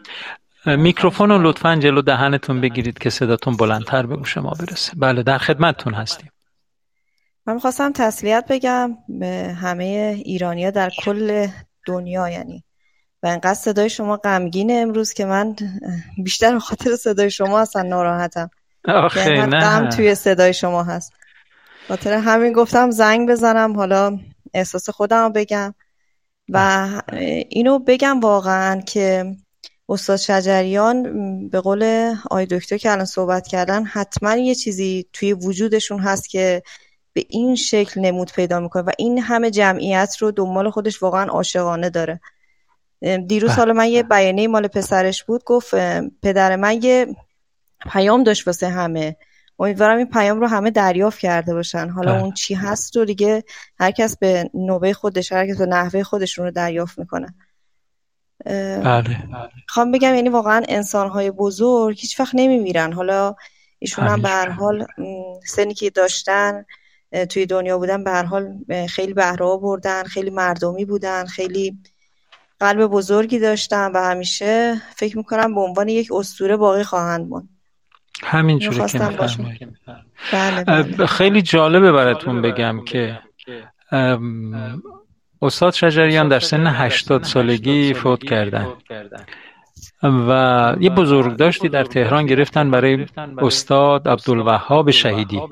میکروفون رو لطفا جلو دهنتون بگیرید که صداتون بلندتر به گوش ما برسه. بله در خدمتتون هستیم. من می‌خواستم تسلیت بگم به همه ایرانیا در کل دنیا یعنی و انقدر صدای شما غمگینه امروز که من بیشتر خاطر صدای شما اصلا ناراحتم. آخه غم نه. توی صدای شما هست. خاطر همین گفتم زنگ بزنم حالا احساس خودم رو بگم و اینو بگم واقعا که استاد شجریان به قول آی دکتر که الان صحبت کردن حتما یه چیزی توی وجودشون هست که به این شکل نمود پیدا می‌کنه و این همه جمعیت رو دنبال خودش واقعا عاشقانه داره. دیروز بله. حالا من یه بیانیه مال پسرش بود گفت پدر من یه پیام داشت واسه همه امیدوارم این پیام رو همه دریافت کرده باشن حالا بله. اون چی هست رو دیگه هر کس به نوبه خودش هر کس به نحوه خودشون رو دریافت می‌کنه بله می‌خوام بگم یعنی واقعا انسانهای بزرگ هیچ وقت نمیمیرن حالا ایشون هم به هر. حال سنی که داشتن توی دنیا بودن به هر حال خیلی بهره بردن خیلی مردمی بودن خیلی قلب بزرگی داشتن و همیشه فکر می‌کنم به عنوان یک اسطوره باقی خواهند موند. همینجوری که. میفرمایید بله. بله. خیلی جالبه براتون بگم که استاد شجریان در سن 80 سالگی فوت کردن. و یه بزرگ داشتی در تهران گرفتن برای استاد عبدالوهاب شهیدی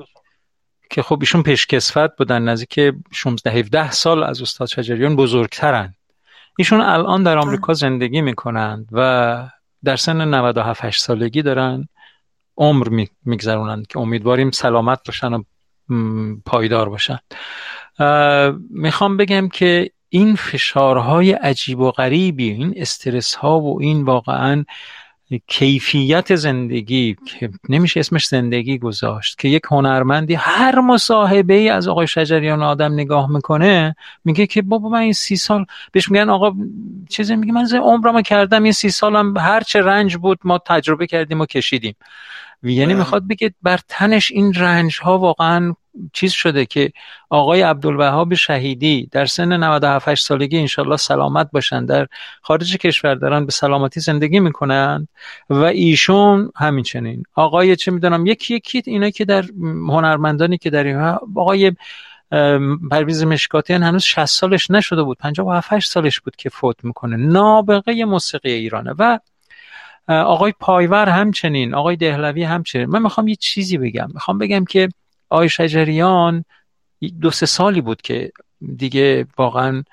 که خب ایشون پیشکسوت بودن نزدیک 16 17 سال از استاد شجریان بزرگترن. ایشون الان در آمریکا زندگی می‌کنند و در سن 97 8 سالگی دارن عمر می- میگذرونن که امیدواریم سلامت باشن و پایدار باشن. می‌خوام بگم که این فشارهای عجیب و غریبی این استرس ها و این واقعا کیفیت زندگی که نمیشه اسمش زندگی گذاشت که یک هنرمندی هر مصاحبه ای از آقای شجریان آدم نگاه می‌کنه میگه که بابا من این سی سال بهش میگن آقا چیزی میگه من عمرمو کردم این سی سالم هر چه رنج بود ما تجربه کردیم و کشیدیم یعنی بله. می‌خواد بگه بر تنش این رنج ها واقعا چیز شده که آقای عبدالوهاب شهیدی در سن 97 8 سالگی انشالله سلامت باشن در خارج کشور دارن به سلامتی زندگی می‌کنن و ایشون همین چنین آقای چه می‌دونم یکی یکی اینا که در هنرمندانی که در این آقای پرویز مشکاتیان هنوز 60 سالش نشده بود 57 8 سالش بود که فوت می‌کنه. نابغه موسیقی ایرانه. و آقای پایور همچنین آقای دهلوی همچنین. من می‌خوام یه چیزی بگم. می‌خوام بگم که آقای شجریان دو سه سالی بود که دیگه واقعا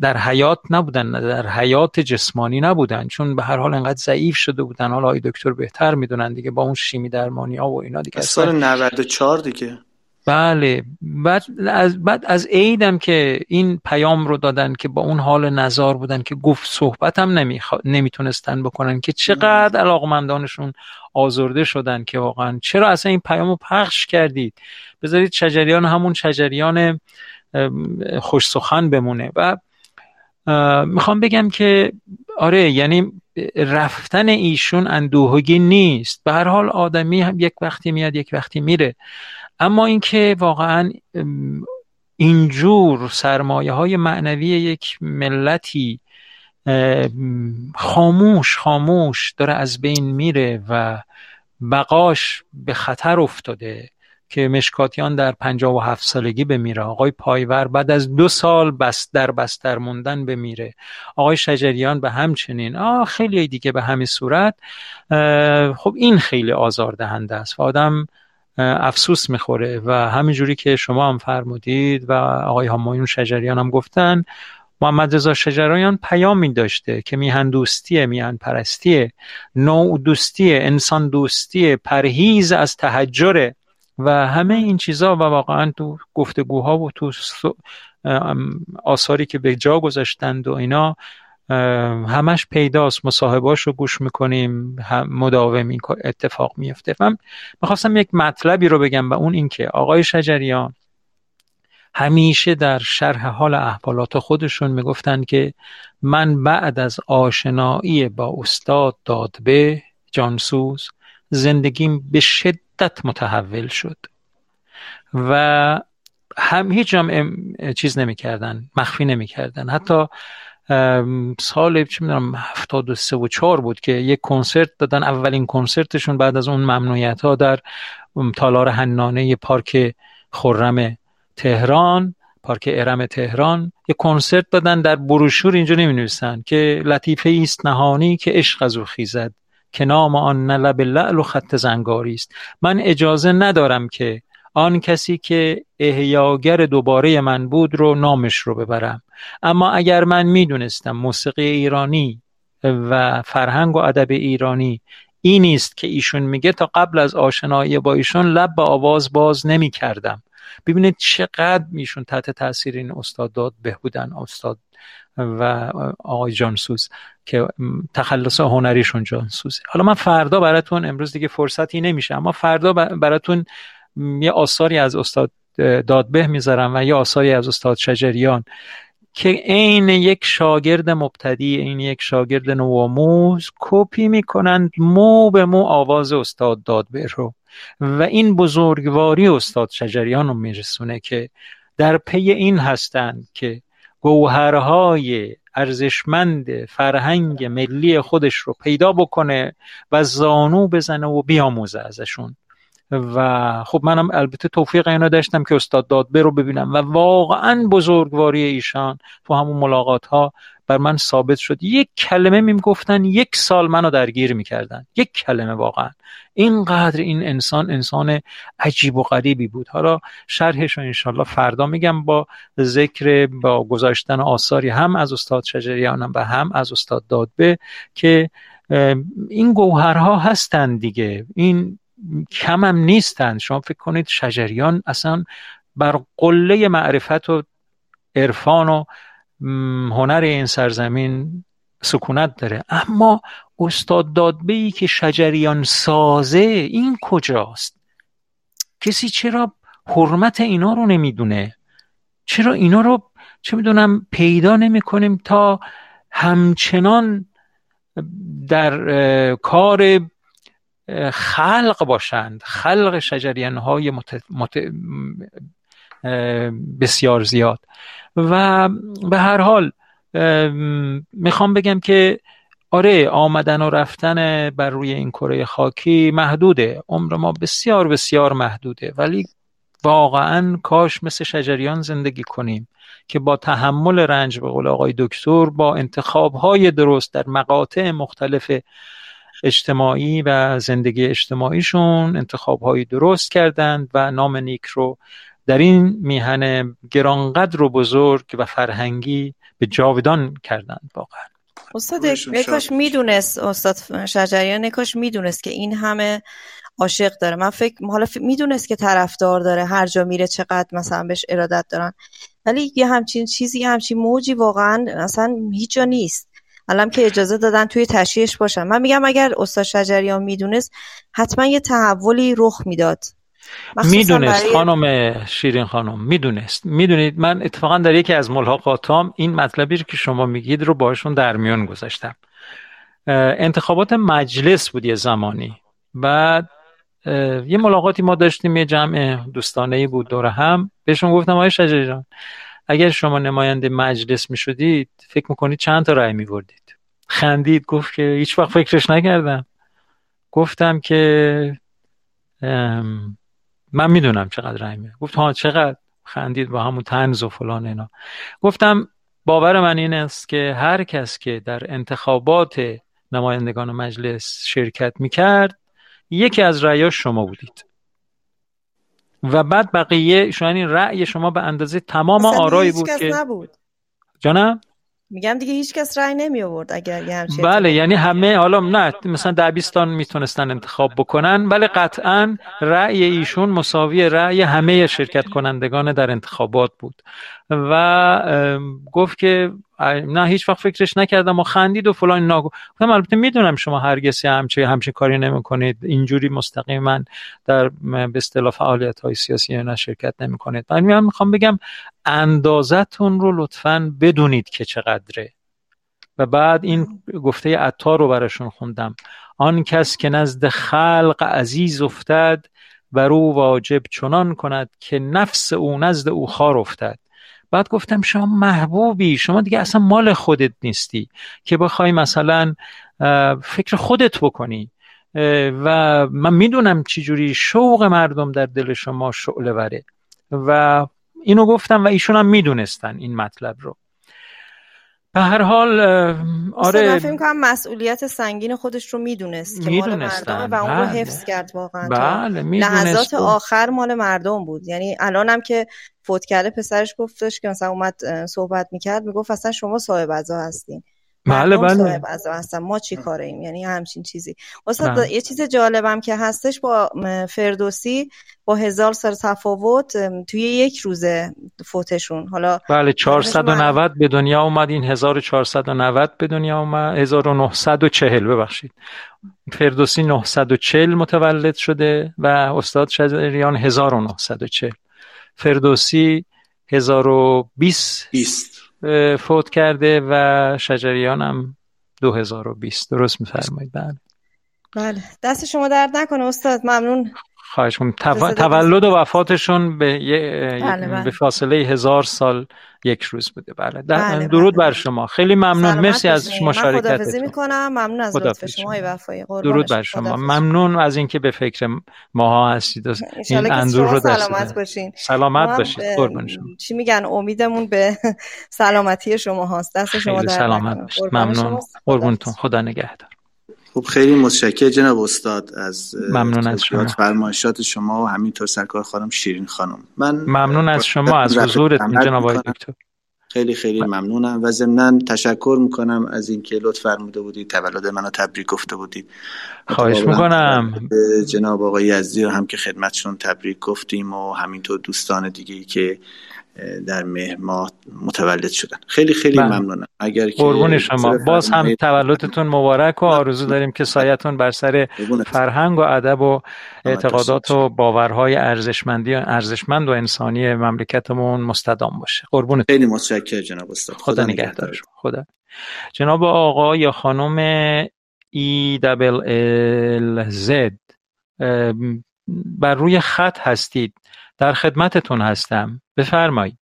در حیات نبودن در حیات جسمانی نبودن چون به هر حال انقدر ضعیف شده بودن. حالا آقای دکتر بهتر می‌دونن دیگه با اون شیمی درمانی ها و اینا دیگه سال 94 دیگه. بله. بعد از بعد از عیدم که این پیام رو دادن که با اون حال نزار بودن که گفت صحبت هم نمیخوا... نمی‌تونستن بکنن که چقدر علاقمندانشون آزرده شدن که واقعا. چرا اصلا این پیام رو پخش کردید؟ بذارید شجریان همون شجریان ام، خوش سخن بمونه. و می‌خوام بگم که آره یعنی رفتن ایشون اندوهگی نیست. به هر حال آدمی هم یک وقتی میاد یک وقتی میره. اما اینکه واقعا اینجور سرمایه های معنوی یک ملتی ام، خاموش خاموش داره از بین میره و بقاش به خطر افتاده که مشکاتیان در 57 سالگی بمیره آقای پایور بعد از دو سال بس در بستر موندن بمیره آقای شجریان به همچنین. آه خیلی دیگه به همین صورت. خب این خیلی آزاردهنده است. و آدم افسوس می‌خوره و همینجوری که شما هم فرمودید و آقای همایون شجریان هم گفتن محمد رضا شجریان پیامی داشته که میهن دوستیه میهن پرستیه نوع دوستیه انسان دوستیه پرهیز از تهجره و همه این چیزا و واقعا تو گفتگوها و تو آثاری که به جا گذاشتند و اینا همش پیداست. مصاحباش رو گوش می‌کنیم مداوم این اتفاق میفته من می‌خواستم یک مطلبی رو بگم و اون اینکه آقای شجریان همیشه در شرح حال احوالات خودشون می‌گفتند که من بعد از آشنایی با استاد دادبه جانسوز زندگیم به شدت متحول شد و هم هیچ هم چیز نمی‌کردن مخفی نمی‌کردن. حتی سال چه می‌دونم هفتاد و سه و چهار بود که یک کنسرت دادن. اولین کنسرتشون بعد از اون ممنوعیت ها در تالار هنانه پارک خرم تهران پارک ارم تهران. یک کنسرت دادن در بروشور اینجا نمی نویسن که لطیفه است نهانی که عشق از او خیزد که نام آن لب لعل و خط زنگاری است. من اجازه ندارم که آن کسی که احیاگر دوباره من بود رو نامش رو ببرم. اما اگر من می‌دونستم موسیقی ایرانی و فرهنگ و ادب ایرانی این است که ایشون میگه تا قبل از آشنایی با ایشون لب به آواز باز نمی کردم ببینید چقدر میشون تحت تاثیر این استاد داد بهبودن استاد و آقای جانسوز که تخلص هنریشون جانسوزه. حالا من فردا براتون امروز دیگه فرصتی نمیشه اما فردا براتون یه آثاری از استاد دادبه می‌ذارم و یه آثاری از استاد شجریان که عین یک شاگرد مبتدی این یک شاگرد نوآموز کپی می‌کنند مو به مو آواز استاد دادبه رو. و این بزرگواری استاد شجریان رو میرسونه که در پی این هستند که گوهرهای ارزشمند فرهنگ ملی خودش رو پیدا بکنه و زانو بزنه و بیاموزه ازشون. و خب منم البته توفیق اینو داشتم که استاد دادبه رو ببینم و واقعا بزرگواری ایشان تو همون ملاقات ها بر من ثابت شد. یک کلمه میم گفتن یک سال منو درگیر می‌کردن. یک کلمه واقعا. اینقدر این انسان انسان عجیب و غریبی بود. حالا شرحش رو انشالله فردا میگم با ذکر با گذاشتن آثاری هم از استاد شجریانم و هم از استاد دادبه که این گوهرها هستن دیگه. این کم هم نیستن. شما فکر کنید شجریان اصلا بر قله معرفت و عرفان و هنر این سرزمین سکونت داره. اما استاد دادبه ای که شجریان سازه این کجاست؟ کسی چرا حرمت اینا رو نمی‌دونه؟ چرا اینا رو چه می‌دونم پیدا نمی کنیم تا همچنان در کار خلق باشند خلق شجریان های بسیار زیاد. و به هر حال می‌خوام بگم که آره آمدن و رفتن بر روی این کره خاکی محدوده. عمر ما بسیار بسیار محدوده. ولی واقعا کاش مثل شجریان زندگی کنیم که با تحمل رنج به قول آقای دکتر با انتخاب های درست در مقاطع مختلف اجتماعی و زندگی اجتماعیشون انتخاب های درست کردند و نام نیک رو در این میهن گرانقدر و بزرگ و فرهنگی به جاودان کردند واقعا. استاد نکاش می‌دونست استاد شجریان نکاش می‌دونست که این همه عاشق داره. من فکر حالا می‌دونست که طرفدار داره هر جا میره چقدر مثلا بهش ارادت دارن. ولی یه همچین چیزی یه همچین موجی واقعا اصلا هیچ جا نیست. الان که اجازه دادن توی تشییعش باشم من میگم اگر استاد شجریان می‌دونست حتما یه تحولی رخ می‌داد. می‌دونست خانم شیرین خانم می‌دونست. می‌دونید من اتفاقا در یکی از ملاقاتام این مطلبی که شما میگید رو باشون در میون گذاشتم. انتخابات مجلس بود یه زمانی. بعد یه ملاقاتی ما داشتیم یه جمع دوستانه بود دور هم. بهشون گفتم آقای شجریان اگر شما نماینده مجلس می‌شدید فکر می‌کنید چند تا رأی میبردید خندید گفت که هیچ وقت فکرش نکردم. گفتم که من می‌دونم چقدر رأی میاره گفت ها چقدر؟ خندید با همون تنز و فلان اینا. گفتم باور من این است که هر کس که در انتخابات نمایندگان مجلس شرکت می‌کرد یکی از رأیاش شما بودید. و بعد بقیه این رأی شما به اندازه تمام آرایی بود که نبود. جانم؟ میگم دیگه هیچ کس رأی نمی آورد اگر یه بله یعنی همه حالا نه مثلا در بیستان می‌تونستن انتخاب بکنن ولی قطعا رأی ایشون مساوی رأی همه شرکت کنندگان در انتخابات بود. و گفت که نه هیچ وقت فکرش نکردم. و خندید و فلان ناگو گفتم البته می‌دونم شما هرگز همچه همچه کاری نمی‌کنید. اینجوری مستقیما در به اصطلاح فعالیت های سیاسی نه شرکت نمی‌کنید. من می‌خوام بگم اندازتون رو لطفا بدونید که چقدره. و بعد این گفته عطار رو براشون خوندم. آن کس که نزد خلق عزیز افتد و رو واجب چنان کند که نفس او نزد او خار افتد. بعد گفتم شما محبوبی شما دیگه اصلا مال خودت نیستی که بخوای مثلا فکر خودت بکنی. و من می‌دونم چجوری شوق مردم در دل شما شعله وره و اینو گفتم و ایشون هم می‌دونستن این مطلب رو. به هر حال آره فکر کنم مسئولیت سنگین خودش رو می‌دونست که مال مردمه و اون رو بله. حفظ کرد واقعا بله لحظات آخر مال مردم بود. یعنی الانم که فوت کرده پسرش گفتش که مثلا اومد صحبت می‌کرد می‌گفت اصلا شما صاحب عزا هستین. بله بله. صاحب هستن ما چی کاره ایم یعنی همچین چیزی. استاد بله. یه چیز جالبم که هستش با فردوسی با هزار سال تفاوت توی یک روزه فوتشون. حالا بله 490 به دنیا اومد. این 1490 به دنیا اومد. 1940 ببخشید. فردوسی 940 متولد شده و استاد شجریان 1940 فردوسی 1020 20 فوت کرده و شجریان هم 2020 درست میفرمایید؟ بله. بله. دست شما درد نکنه استاد. ممنون. خواهش تولد و وفاتشون به, بله بله. به فاصله هزار سال یک روز بوده. بله, بله درود بله. بر شما. خیلی ممنون. مرسی از مشارکتتون. می‌کنم. ممنون از لطف شما. وفای درود بر شما. ممنون از اینکه به فکر ماها هستید. این اندور رو سلامت باشین. سلامت باشید. قربان شما. چی میگن؟ امیدمون به <laughs> سلامتی شما هاست. دست شما در سلامت باشید. ممنون. قربونتون. خدا نگهدار. خب خیلی متشکر جناب استاد از ممنون از شما. فرمایشات شما و همینطور سرکار خانم شیرین خانم. من ممنون از شما از حضورت جناب آقای دکتر. خیلی خیلی ممنونم و ضمنا تشکر می‌کنم از اینکه لطف فرموده بودید تولد منو تبریک گفته بودید. خواهش می‌کنم. جناب آقای یزدی هم که خدمتشون تبریک گفتیم و همینطور دوستان دیگه که در مهر ماه متولد شدن. خیلی خیلی بله. ممنونم. اگر قربون شما. باز هم تولدتون مبارک و آرزو داریم که سایتون بر سر فرهنگ و ادب و اعتقادات و باورهای ارزشمندی ارزشمند و انسانی مملکتمون مستدام باشه. قربون خیلی متشکرم جناب استاد. خدا, نگهدار. خدا. جناب آقا یا خانم ای دبل ال زد بر روی خط هستید. در خدمتتون هستم. بفرمایید.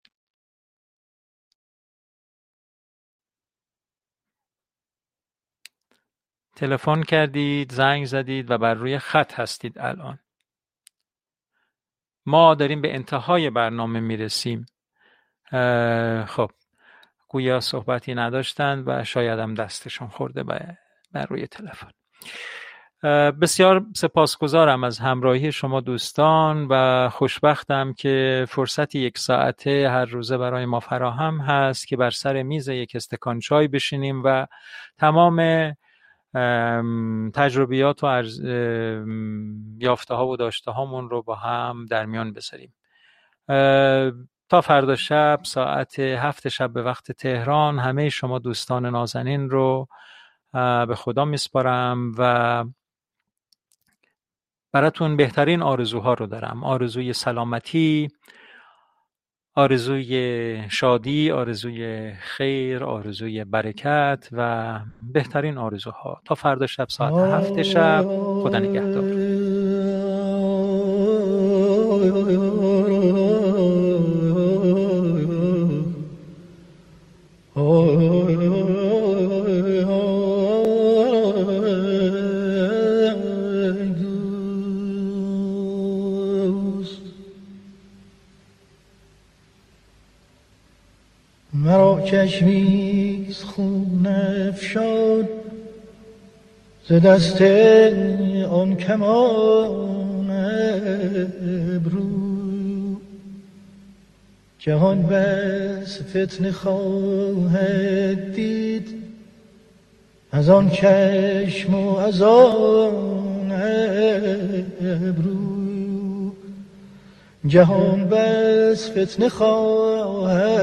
تلفن کردید زنگ زدید و بر روی خط هستید الان. ما داریم به انتهای برنامه می‌رسیم. خب گویا صحبتی نداشتند و شاید هم دستشون خورده بر روی تلفن. بسیار سپاسگزارم از همراهی شما دوستان و خوشبختم که فرصت یک ساعته هر روزه برای ما فراهم هست که بر سر میز یک استکان چای بشینیم و تمام تجربیات و یافته ها و داشته هامون رو با هم در میان بذاریم. تا فردا شب ساعت هفت شب به وقت تهران همه شما دوستان نازنین رو به خدا میسپارم و براتون بهترین آرزوها رو دارم. آرزوی سلامتی آرزوی شادی آرزوی خیر آرزوی برکت و بهترین آرزوها. تا فردا شب ساعت هفت شب. خدا نگهدار. ز دست آن کمان ابرو. جهان بس فتن خواهد دید از آن چشم و از آن ابرو. جهان بس فتنه خواهد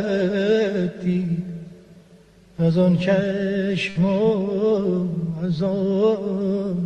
دید. از آن چشم و از آن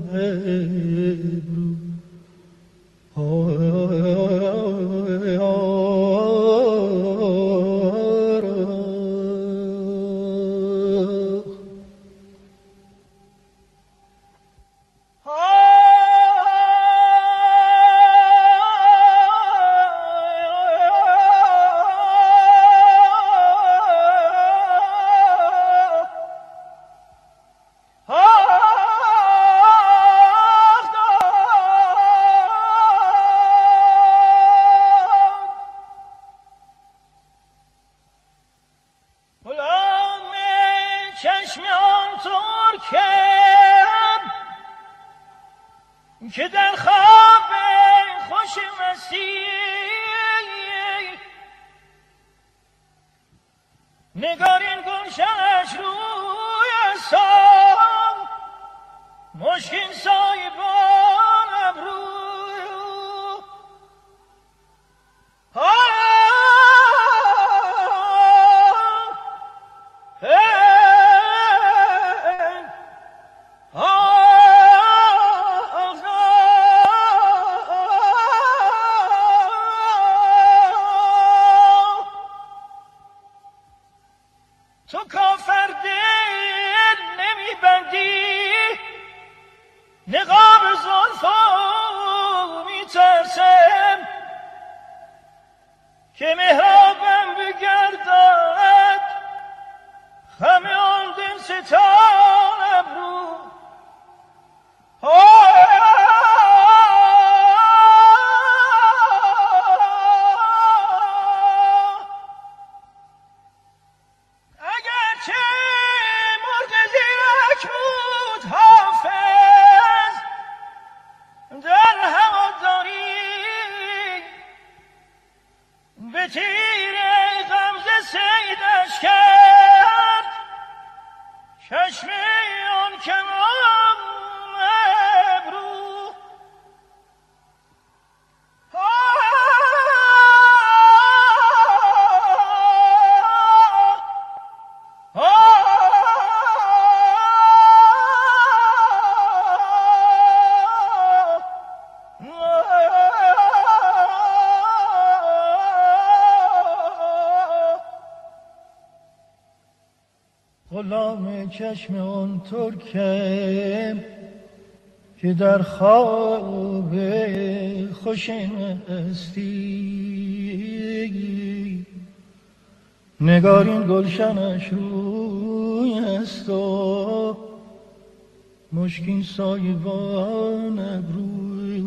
چشم اون ترکم که در خواب خوش استی نگارین گلشنش روی است و مشکین سایبان ابروی.